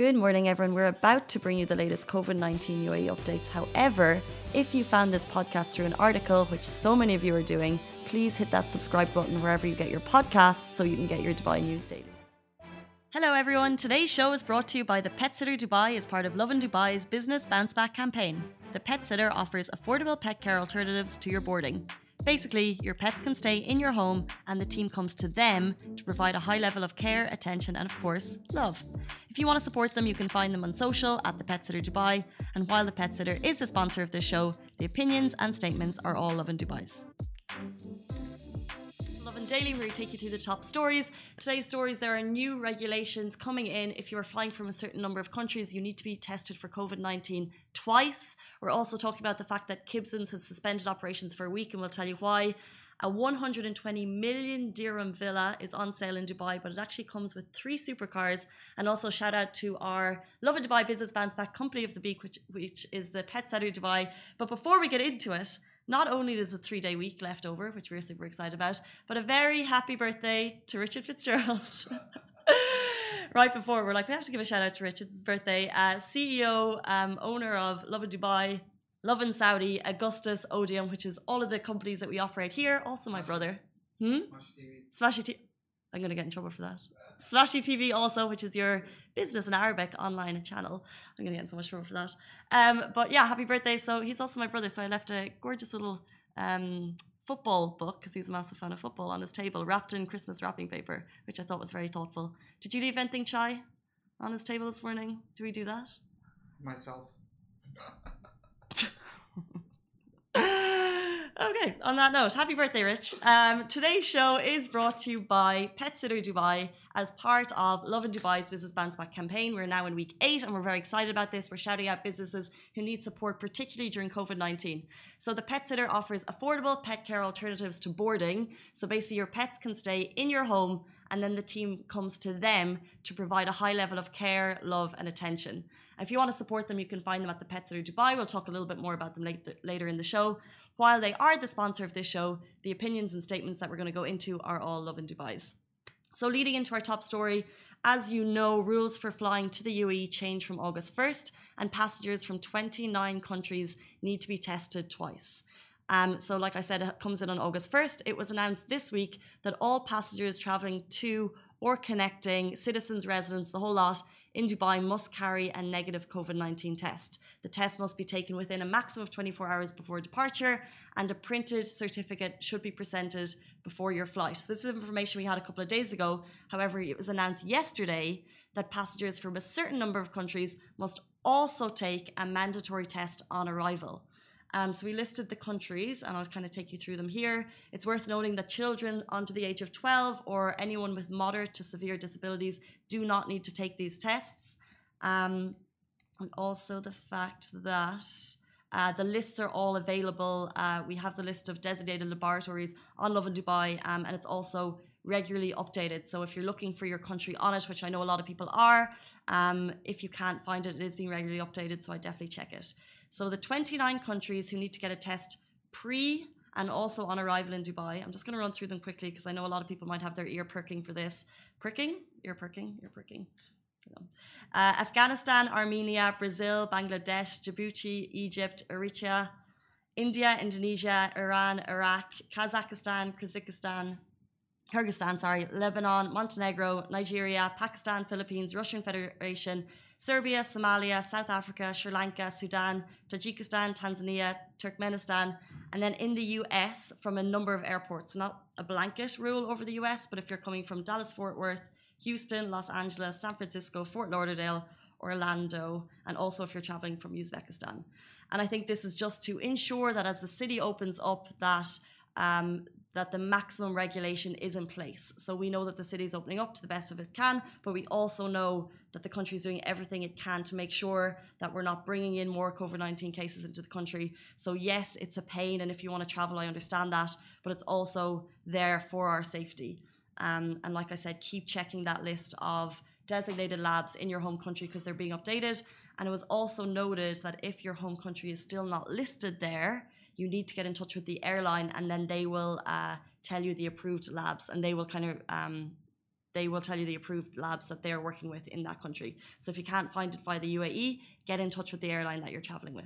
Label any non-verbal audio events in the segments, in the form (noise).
Good morning, everyone. We're about to bring you the latest COVID 19 UAE updates. However, if you found this podcast through an article, which so many of you are doing, please hit that subscribe button wherever you get your podcasts so you can get your Dubai news daily. Hello, everyone. Today's show is brought to you by the Pet Sitter Dubai as part of Lovin Dubai's Business Bounce Back campaign. The Pet Sitter offers affordable pet care alternatives to your boarding. Basically, your pets can stay in your home and the team comes to them to provide a high level of care, attention, and of course, love. If you want to support them, you can find them on social at the Pet Sitter Dubai. And while the Pet Sitter is the sponsor of this show, the opinions and statements are all Lovin Dubai's. Daily, where we take you through the top stories. Today's stories there are new regulations coming in. If you're flying from a certain number of countries, you need to be tested for COVID 19 twice. We're also talking about the fact that Kibsons has suspended operations for a week, and we'll tell you why. A 120 million dirham villa is on sale in Dubai, but it actually comes with three supercars. And also, shout out to our Lovin Dubai Business Bounce Back Company of the Week, which, which is the Pet Sitter Dubai. But before we get into it, not only is a three day week left over, which we're super excited about, but a very happy birthday to Richard Fitzgerald. (laughs) right before, we're like, we have to give a shout out to Richard's birthday. Uh, CEO, um, owner of Lovin Dubai, Lovin Saudi, Augustus, Odeon, which is all of the companies that we operate here. Also, my brother. Hmm? Smashi TV. I'm going to get in trouble for that. Slashy TV also, which is your business in Arabic online channel. I'm going to get in so much trouble for that. Um, but yeah, happy birthday. So he's also my brother. So I left a gorgeous little um, football book because he's a massive fan of football on his table, wrapped in Christmas wrapping paper, which I thought was very thoughtful. Did you leave anything Chai, on his table this morning? Do we do that? Myself. (laughs) Okay, on that note, happy birthday, Rich. Um, today's show is brought to you by Pet Sitter Dubai as part of Lovin Dubai's Business Bounce Back campaign. We're now in week eight and we're very excited about this. We're shouting out businesses who need support, particularly during COVID 19. So, the Pet Sitter offers affordable pet care alternatives to boarding. So, basically, your pets can stay in your home and then the team comes to them to provide a high level of care, love, and attention. If you want to support them, you can find them at the Pet Sitter Dubai. We'll talk a little bit more about them later, later in the show. While they are the sponsor of this show, the opinions and statements that we're going to go into are all Lovin Dubai's. So, leading into our top story, as you know, rules for flying to the UAE change from August 1st, and passengers from 29 countries need to be tested twice. Um, so, like I said, it comes in on August 1st. It was announced this week that all passengers traveling to or connecting citizens, residents, the whole lot in Dubai must carry a negative COVID 19 test. The test must be taken within a maximum of 24 hours before departure, and a printed certificate should be presented before your flight. This is information we had a couple of days ago. However, it was announced yesterday that passengers from a certain number of countries must also take a mandatory test on arrival. Um, so we listed the countries, and I'll kind of take you through them here. It's worth noting that children under the age of 12 or anyone with moderate to severe disabilities do not need to take these tests. Um, and also the fact that uh, the lists are all available. Uh, we have the list of designated laboratories on Lovin Dubai, um, and it's also regularly updated. So if you're looking for your country on it, which I know a lot of people are, um, if you can't find it, it is being regularly updated. So I definitely check it. So the 29 countries who need to get a test pre and also on arrival in Dubai. I'm just going to run through them quickly because I know a lot of people might have their ear perking for this. Pricking? Ear perking? Ear perking. Uh, Afghanistan, Armenia, Brazil, Bangladesh, Djibouti, Egypt, Eritrea, India, Indonesia, Iran, Iraq, Kazakhstan, Kyrgyzstan, Kyrgyzstan, sorry, Lebanon, Montenegro, Nigeria, Pakistan, Philippines, Russian Federation, Serbia, Somalia, South Africa, Sri Lanka, Sudan, Tajikistan, Tanzania, Turkmenistan, and then in the US from a number of airports. Not a blanket rule over the US, but if you're coming from Dallas, Fort Worth, Houston, Los Angeles, San Francisco, Fort Lauderdale, Orlando, and also if you're traveling from Uzbekistan. And I think this is just to ensure that as the city opens up, that um, that the maximum regulation is in place. So we know that the city is opening up to the best of it can, but we also know that the country is doing everything it can to make sure that we're not bringing in more COVID 19 cases into the country. So, yes, it's a pain, and if you want to travel, I understand that, but it's also there for our safety. Um, and like I said, keep checking that list of designated labs in your home country because they're being updated. And it was also noted that if your home country is still not listed there, you need to get in touch with the airline and then they will uh, tell you the approved labs and they will kind of um, they will tell you the approved labs that they're working with in that country. So if you can't find it via the UAE, get in touch with the airline that you're traveling with.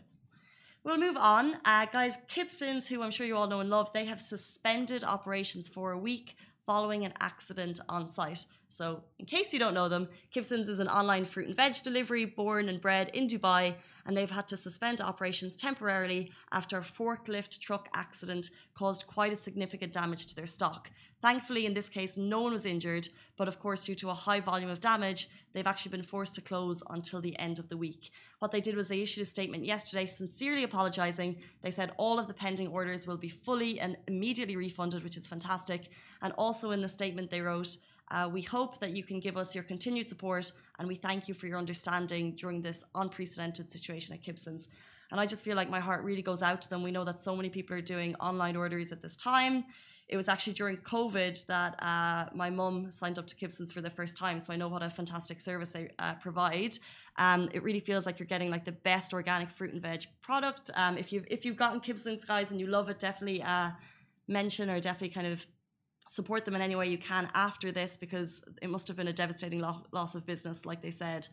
We'll move on. Uh, guys, Kibsons, who I'm sure you all know and love, they have suspended operations for a week following an accident on site. So, in case you don't know them, Kibsons is an online fruit and veg delivery born and bred in Dubai, and they've had to suspend operations temporarily after a forklift truck accident caused quite a significant damage to their stock. Thankfully, in this case, no one was injured, but of course, due to a high volume of damage, they've actually been forced to close until the end of the week. What they did was they issued a statement yesterday sincerely apologizing. They said all of the pending orders will be fully and immediately refunded, which is fantastic. And also in the statement, they wrote, uh, we hope that you can give us your continued support and we thank you for your understanding during this unprecedented situation at Kibsons. And I just feel like my heart really goes out to them. We know that so many people are doing online orders at this time. It was actually during COVID that uh, my mum signed up to Kibsons for the first time, so I know what a fantastic service they uh, provide. Um, it really feels like you're getting like the best organic fruit and veg product. Um, if you've if you've gotten Kibsons, guys, and you love it, definitely uh, mention or definitely kind of support them in any way you can after this because it must have been a devastating lo- loss of business, like they said,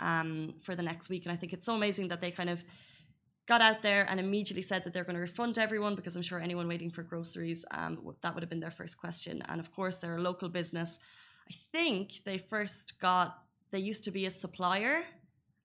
um, for the next week. And I think it's so amazing that they kind of got out there and immediately said that they're going to refund everyone because I'm sure anyone waiting for groceries, um, that would have been their first question. And of course, they're a local business. I think they first got, they used to be a supplier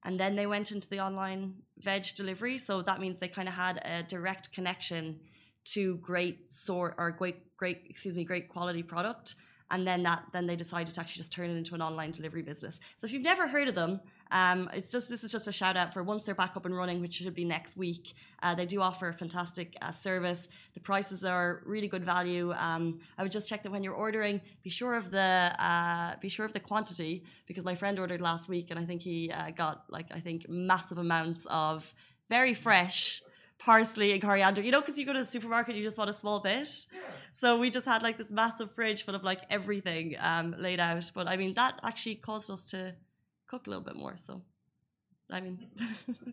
and then they went into the online veg delivery. So that means they kind of had a direct connection to great sort or great great excuse me great quality product and then that then they decided to actually just turn it into an online delivery business. So if you've never heard of them um, it's just this is just a shout out for once they're back up and running which should be next week uh, they do offer a fantastic uh, service. The prices are really good value. Um, i would just check that when you're ordering be sure of the uh, be sure of the quantity because my friend ordered last week and i think he uh, got like i think massive amounts of very fresh parsley and coriander. You know, because you go to the supermarket, you just want a small bit. So we just had like this massive fridge full of like everything um, laid out. But I mean, that actually caused us to cook a little bit more. So, I mean,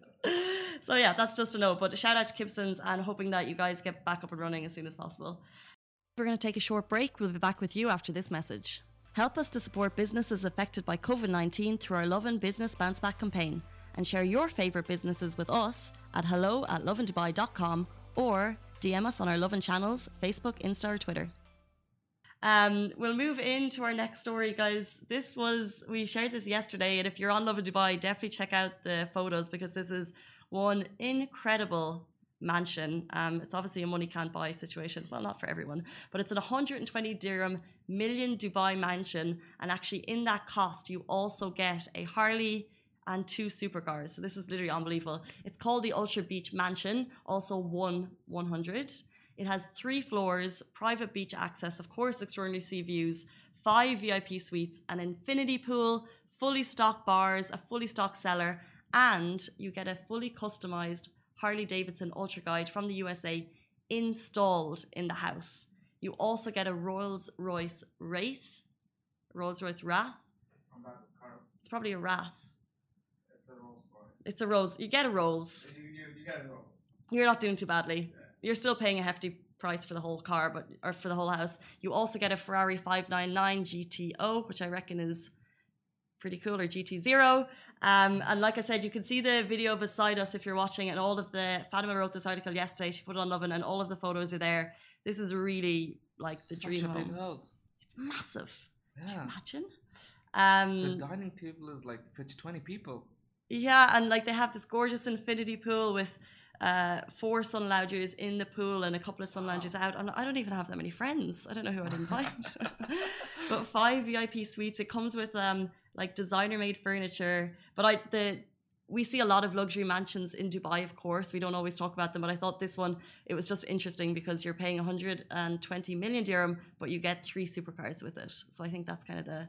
(laughs) so yeah, that's just a note. But a shout out to Kibsons and hoping that you guys get back up and running as soon as possible. We're going to take a short break. We'll be back with you after this message. Help us to support businesses affected by COVID 19 through our Lovin Business Bounce Back campaign and share your favourite businesses with us at hello at lovindubai.com or DM us on our Lovin channels, Facebook, Insta, or Twitter. Um, we'll move into our next story, guys. This was, we shared this yesterday, and if you're on Lovin Dubai, definitely check out the photos because this is one incredible mansion. Um, it's obviously a money can't buy situation. Well, not for everyone, but it's an 120 dirham million Dubai mansion. And actually, in that cost, you also get a Harley and two supercars. So this is literally unbelievable. It's called the Ultra Beach Mansion, also one 100. It has three floors, private beach access, of course, extraordinary sea views, five VIP suites, an infinity pool, fully stocked bars, a fully stocked cellar, and you get a fully customized Harley Davidson Ultra Glide from the USA installed in the house. You also get a Rolls Royce Wraith, Rolls Royce Wrath. It's probably a Wrath. It's a Rolls. You get a Rolls. You, you, you get a Rolls. You're not doing too badly. You're still paying a hefty price for the whole car, but or for the whole house. You also get a Ferrari 599 GTO, which I reckon is pretty cool, or GT0. Um, and like I said, you can see the video beside us if you're watching, and all of the Fatima wrote this article yesterday. She put it on Lovin, and all of the photos are there. This is really like the Such dream a big house. It's massive. Can you Yeah. imagine? The Um, dining table is like fits 20 people. Yeah, and like they have this gorgeous infinity pool with uh, four sun loungers in the pool and a couple of sun loungers out. And I don't even have that many friends. I don't know who I'd invite. (laughs) but five VIP suites. It comes with um like designer made furniture. But I the we see a lot of luxury mansions in Dubai, of course. We don't always talk about them, but I thought this one it was just interesting because you're paying 120 million dirham, but you get three supercars with it. So I think that's kind of the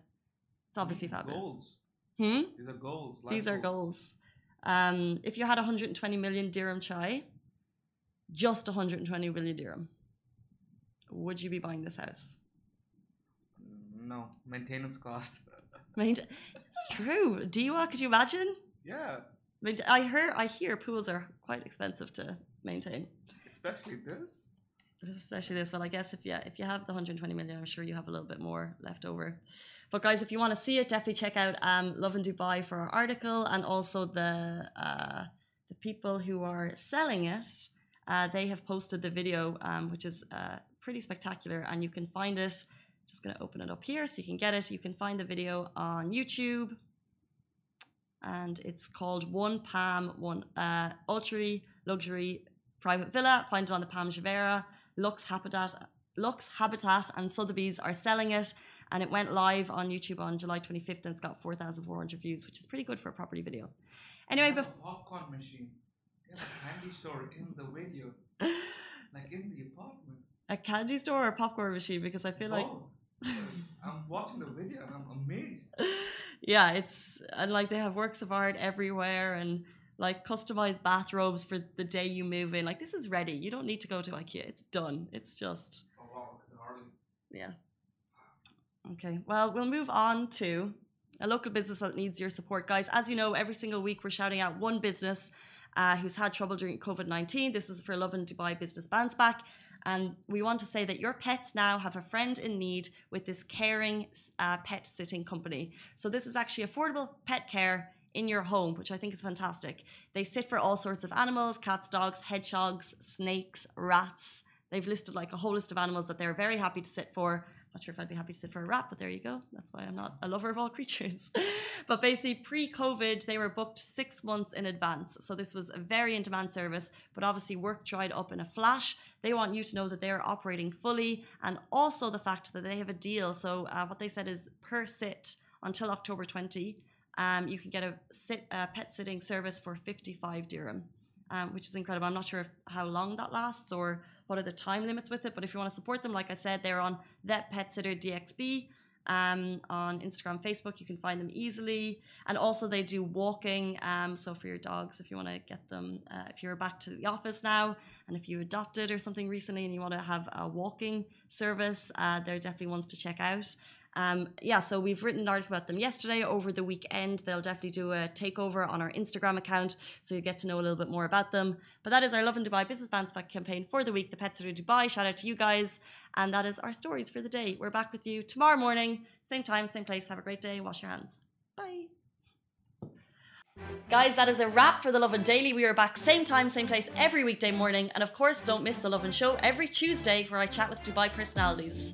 it's obviously fabulous. Goals. Hmm? These are goals. These are goals. Um, if you had 120 million dirham chai, just 120 million dirham, would you be buying this house? Mm, No, maintenance cost. (laughs) Maint- it's true. DUA, could you imagine? yeah, I hear, I hear pools are quite expensive to maintain. especially this. Especially this. Well, I guess if you if you have the 120 million, I'm sure you have a little bit more left over. But guys, if you want to see it, definitely check out um, Lovin Dubai for our article, and also the uh, the people who are selling it. Uh, they have posted the video, um, which is uh, pretty spectacular, and you can find it. Just going to open it up here so you can get it. You can find the video on YouTube, and it's called One Palm One uh, Luxury Private Villa. Find it on the Palm Jumeirah. Lux Habitat, Lux Habitat, and Sotheby's are selling it and it went live on YouTube on July 25th and it's got 4,400 views, which is pretty good for a property video. Anyway, have a popcorn machine. They have a candy store in the video, (laughs) like in the apartment. a candy store or a popcorn machine because I feel like I'm watching the video and I'm amazed. (laughs) yeah, it's and like they have works of art everywhere and like customized bathrobes for the day you move in. Like this is ready. You don't need to go to IKEA. It's done. It's just Oh wow, look at Harley. yeah. Okay. Well, we'll move on to a local business that needs your support, guys. As you know, every single week we're shouting out one business uh, who's had trouble during COVID 19. This is for Lovin Dubai Business Bounce Back. And we want to say that your pets now have a friend in need with this caring uh, pet sitting company. So, this is actually affordable pet care in your home, which I think is fantastic. They sit for all sorts of animals cats, dogs, hedgehogs, snakes, rats. They've listed like a whole list of animals that they're very happy to sit for. Not sure if I'd be happy to sit for a rat, but there you go. That's why I'm not a lover of all creatures. (laughs) but basically, pre COVID, they were booked six months in advance. So this was a very in demand service, but obviously work dried up in a flash. They want you to know that they're operating fully and also the fact that they have a deal. So uh, what they said is per sit until October 20, um, you can get a sit, uh, pet sitting service for 55 dirham, um, which is incredible. I'm not sure if, how long that lasts or what are the time limits with it. But if you want to support them, like I said, they're on Vet Pet Sitter DXB um, on Instagram, Facebook. You can find them easily, and also they do walking. Um, so for your dogs, if you want to get them, uh, if you're back to the office now, and if you adopted or something recently, and you want to have a walking service, uh, they're definitely ones to check out. Um, yeah, so we've written an article about them yesterday. Over the weekend, they'll definitely do a takeover on our Instagram account, so you get to know a little bit more about them. But that is our Lovin Dubai Business Bounce Back campaign for the week, the Pet Sitter Dubai. Shout out to you guys, and that is our stories for the day. We're back with you tomorrow morning, same time, same place. Have a great day. Wash your hands. Bye. Guys, that is a wrap for the Lovin Daily. We are back same time, same place every weekday morning. And of course, don't miss the Lovin Show every Tuesday where I chat with Dubai personalities.